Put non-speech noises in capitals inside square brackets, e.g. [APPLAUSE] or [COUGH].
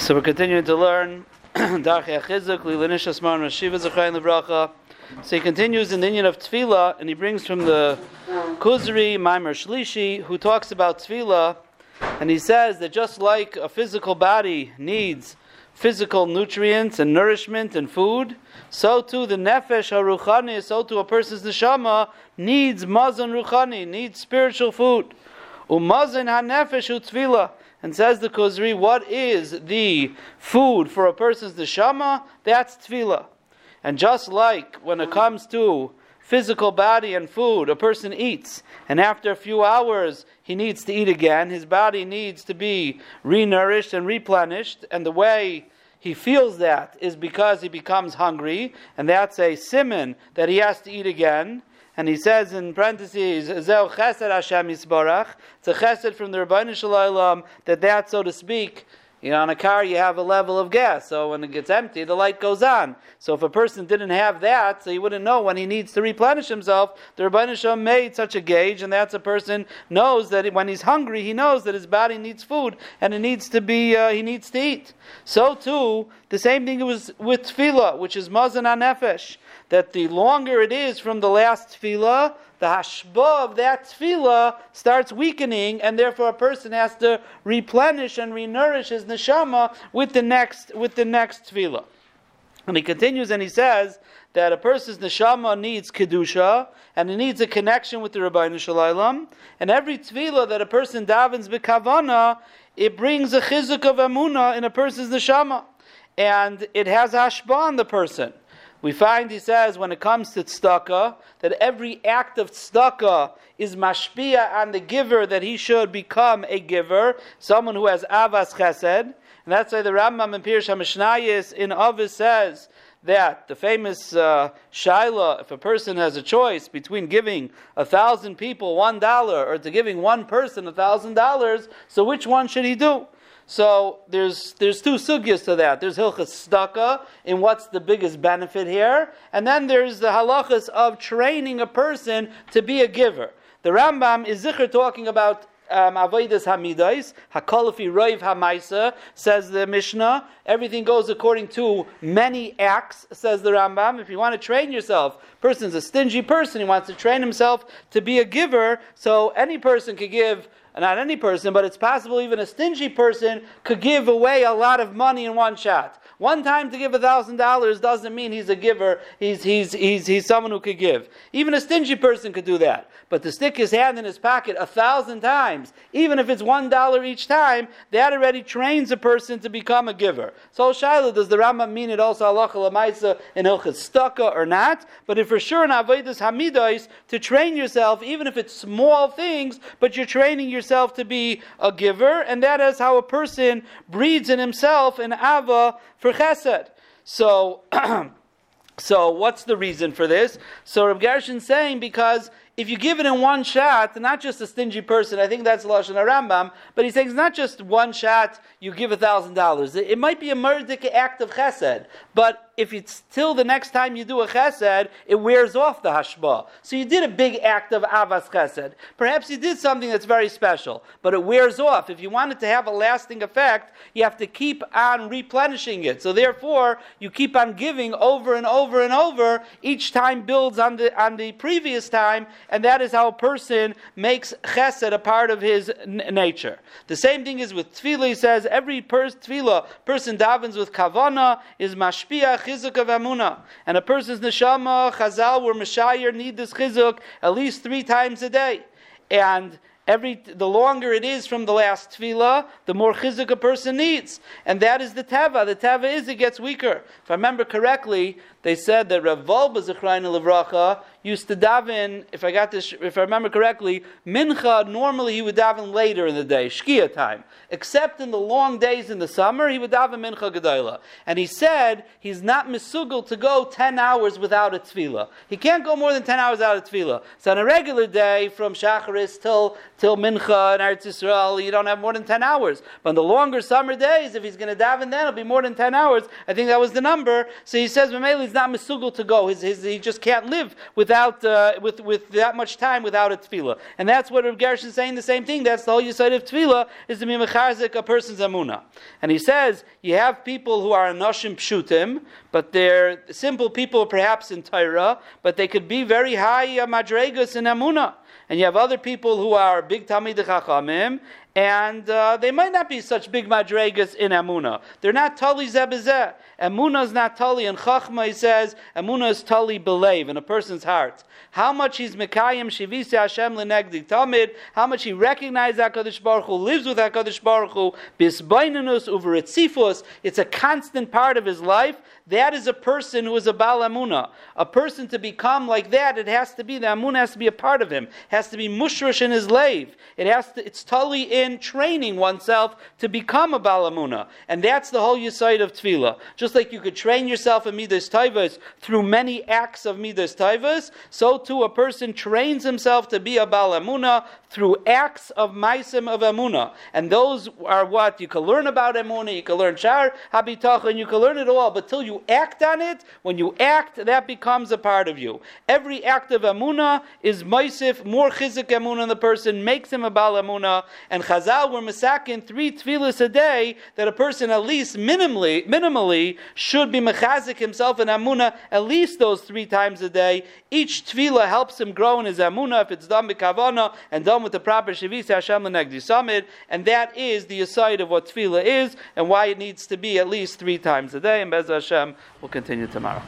So we're continuing to learn. [CLEARS THROAT] So he continues in the inyan of Tefillah, and he brings from the Kuzri Maimer Shlishi, who talks about Tefillah, and he says that just like a physical body needs physical nutrients and nourishment and food, so too the nefesh haruchani, so too a person's neshama needs mazon ruchani, needs spiritual food. Umazon hanefesh utfila. And says the Kuzri, what is the food for a person's neshama? That's tefillah. And just like when it comes to physical body and food, a person eats, and after a few hours he needs to eat again, his body needs to be renourished and replenished, and the way he feels that is because he becomes hungry, and that's a simon that he has to eat again. And he says in parentheses, chesed Hashem Yisbarach. It's a chesed from the Rabbeinu Shalom that that, so to speak, you know, on a car you have a level of gas, so when it gets empty, the light goes on. So if a person didn't have that, so he wouldn't know when he needs to replenish himself. The Rabbeinu Shalom made such a gauge, and that's a person knows that when he's hungry, he knows that his body needs food and it needs to be, uh, he needs to eat. So too, the same thing was with tefillah, which is mazan an nefesh that the longer it is from the last tefillah, the hashba of that tefillah starts weakening, and therefore a person has to replenish and renourish his neshama with the next with the next tefillah. And he continues and he says that a person's neshama needs kedusha and it needs a connection with the Rabbi Shalom. And every tefillah that a person davens b'kavana, it brings a chizuk of emuna in a person's neshama, and it has hashba on the person. We find, he says, when it comes to tzedakah, that every act of tzedakah is mashpia on the giver, that he should become a giver, someone who has avas chesed. And that's why the Rambam in Pirush HaMishnayis in Avis says that the famous uh, shaila, if a person has a choice between giving a thousand people one dollar or to giving one person a thousand dollars, so which one should he do? So there's there's two sugyas to that. There's hilchas staka in what's the biggest benefit here, and then there's the halachas of training a person to be a giver. The Rambam is zikr talking about um, avodas hamidais, hakolafi roiv hamaisa, says the Mishnah. Everything goes according to many acts, says the Rambam. If you want to train yourself, person's a stingy person, he wants to train himself to be a giver, so any person could give not any person, but it's possible even a stingy person could give away a lot of money in one shot. One time to give thousand dollars doesn't mean he's a giver. He's, he's, he's, he's someone who could give. Even a stingy person could do that. But to stick his hand in his pocket a thousand times, even if it's one dollar each time, that already trains a person to become a giver. So Shiloh, does the Rambam mean it also lemaisa in Hilchas Staka or not? But if for sure in Avodas Hamidais, to train yourself, even if it's small things, but you're training yourself to be a giver, and that is how a person breeds in himself an ava for chesed. So, [CLEARS THROAT] so what's the reason for this? So Rav Gershon saying because if you give it in one shot, not just a stingy person, I think that's Lashon Rambam, but he's saying it's not just one shot, you give a thousand dollars. It might be a murdic act of chesed, but if it's till the next time you do a chesed, it wears off the hashba. So you did a big act of avas chesed. Perhaps you did something that's very special, but it wears off. If you want it to have a lasting effect, you have to keep on replenishing it. So therefore, you keep on giving over and over and over. Each time builds on the on the previous time, and that is how a person makes chesed a part of his n- nature. The same thing is with tefillah. He says every pers- tefillah person davens with kavana is mashpia chizuk of amuna. And a person's neshama, chazal, were mashayir, need this chizuk at least three times a day. And every the longer it is from the last tefillah, the more chizuk a person needs, and that is the teva. The teva is it gets weaker. If I remember correctly, they said that Rav Wolbe Zechrayna Levracha used to daven, if I got this, if I remember correctly, mincha, normally he would daven later in the day, shkia time. Except in the long days in the summer, he would daven mincha gedayla. And he said he's not misugel to go 10 hours without a tefillah. He can't go more than 10 hours without a tefillah. So on a regular day, from shacharis till, till mincha and Eretz Yisrael, you don't have more than 10 hours. But on the longer summer days, if he's going to daven then, it'll be more than 10 hours. I think that was the number. So he says, he's not misugel to go. His, his, he just can't live with without uh, with with that much time without a tefillah. And that's what Rav Gersh is saying. The same thing. That's the whole yisoid of tefillah is to be mechazik a person's amuna. And he says you have people who are anoshim pshutim, but they're simple people, perhaps in Torah, but they could be very high uh, madregas in amuna. And you have other people who are big tamid chachamim, and uh, they might not be such big madregas in Amuna. They're not tali zebezeh. Amuna is not tali, and Chachma he says Amuna is tali believe in a person's heart. How much he's mekayim shivisi Hashem lenegdi tamid. How much he recognizes Hakadosh Baruch Hu, lives with Hakadosh Baruch Hu, bisbainanus over etzifus. It's a constant part of his life. That is a person who is a bal Amuna. A person to become like that, it has to be the Amuna has to be a part of him. It has to be mushrish in his lave. It has to. It's tali in training oneself to become a bal Amuna, and that's the whole yisoid of tefillah. Just like you could train yourself in midas taivas through many acts of midas taivas, so too a person trains himself to be a bal Amuna through acts of maisim of Amuna, and those are what you can learn about Amuna. You can learn shar habitach, and you can learn it all. But till you act on it, when you act, that becomes a part of you. Every act of Amuna is maisif more chizik Amuna the person, makes him a bal Amuna, and Chazal were masakin three tefillas a day that a person at least minimally minimally should be mechazik himself in Amuna at least those three times a day. Each tefillah helps him grow in his Amuna if it's done by kavana and done with the proper Shavis Hashem Lenegdi Summit, and that is the aside of what tefillah is and why it needs to be at least three times a day. And Bez Hashem will continue tomorrow.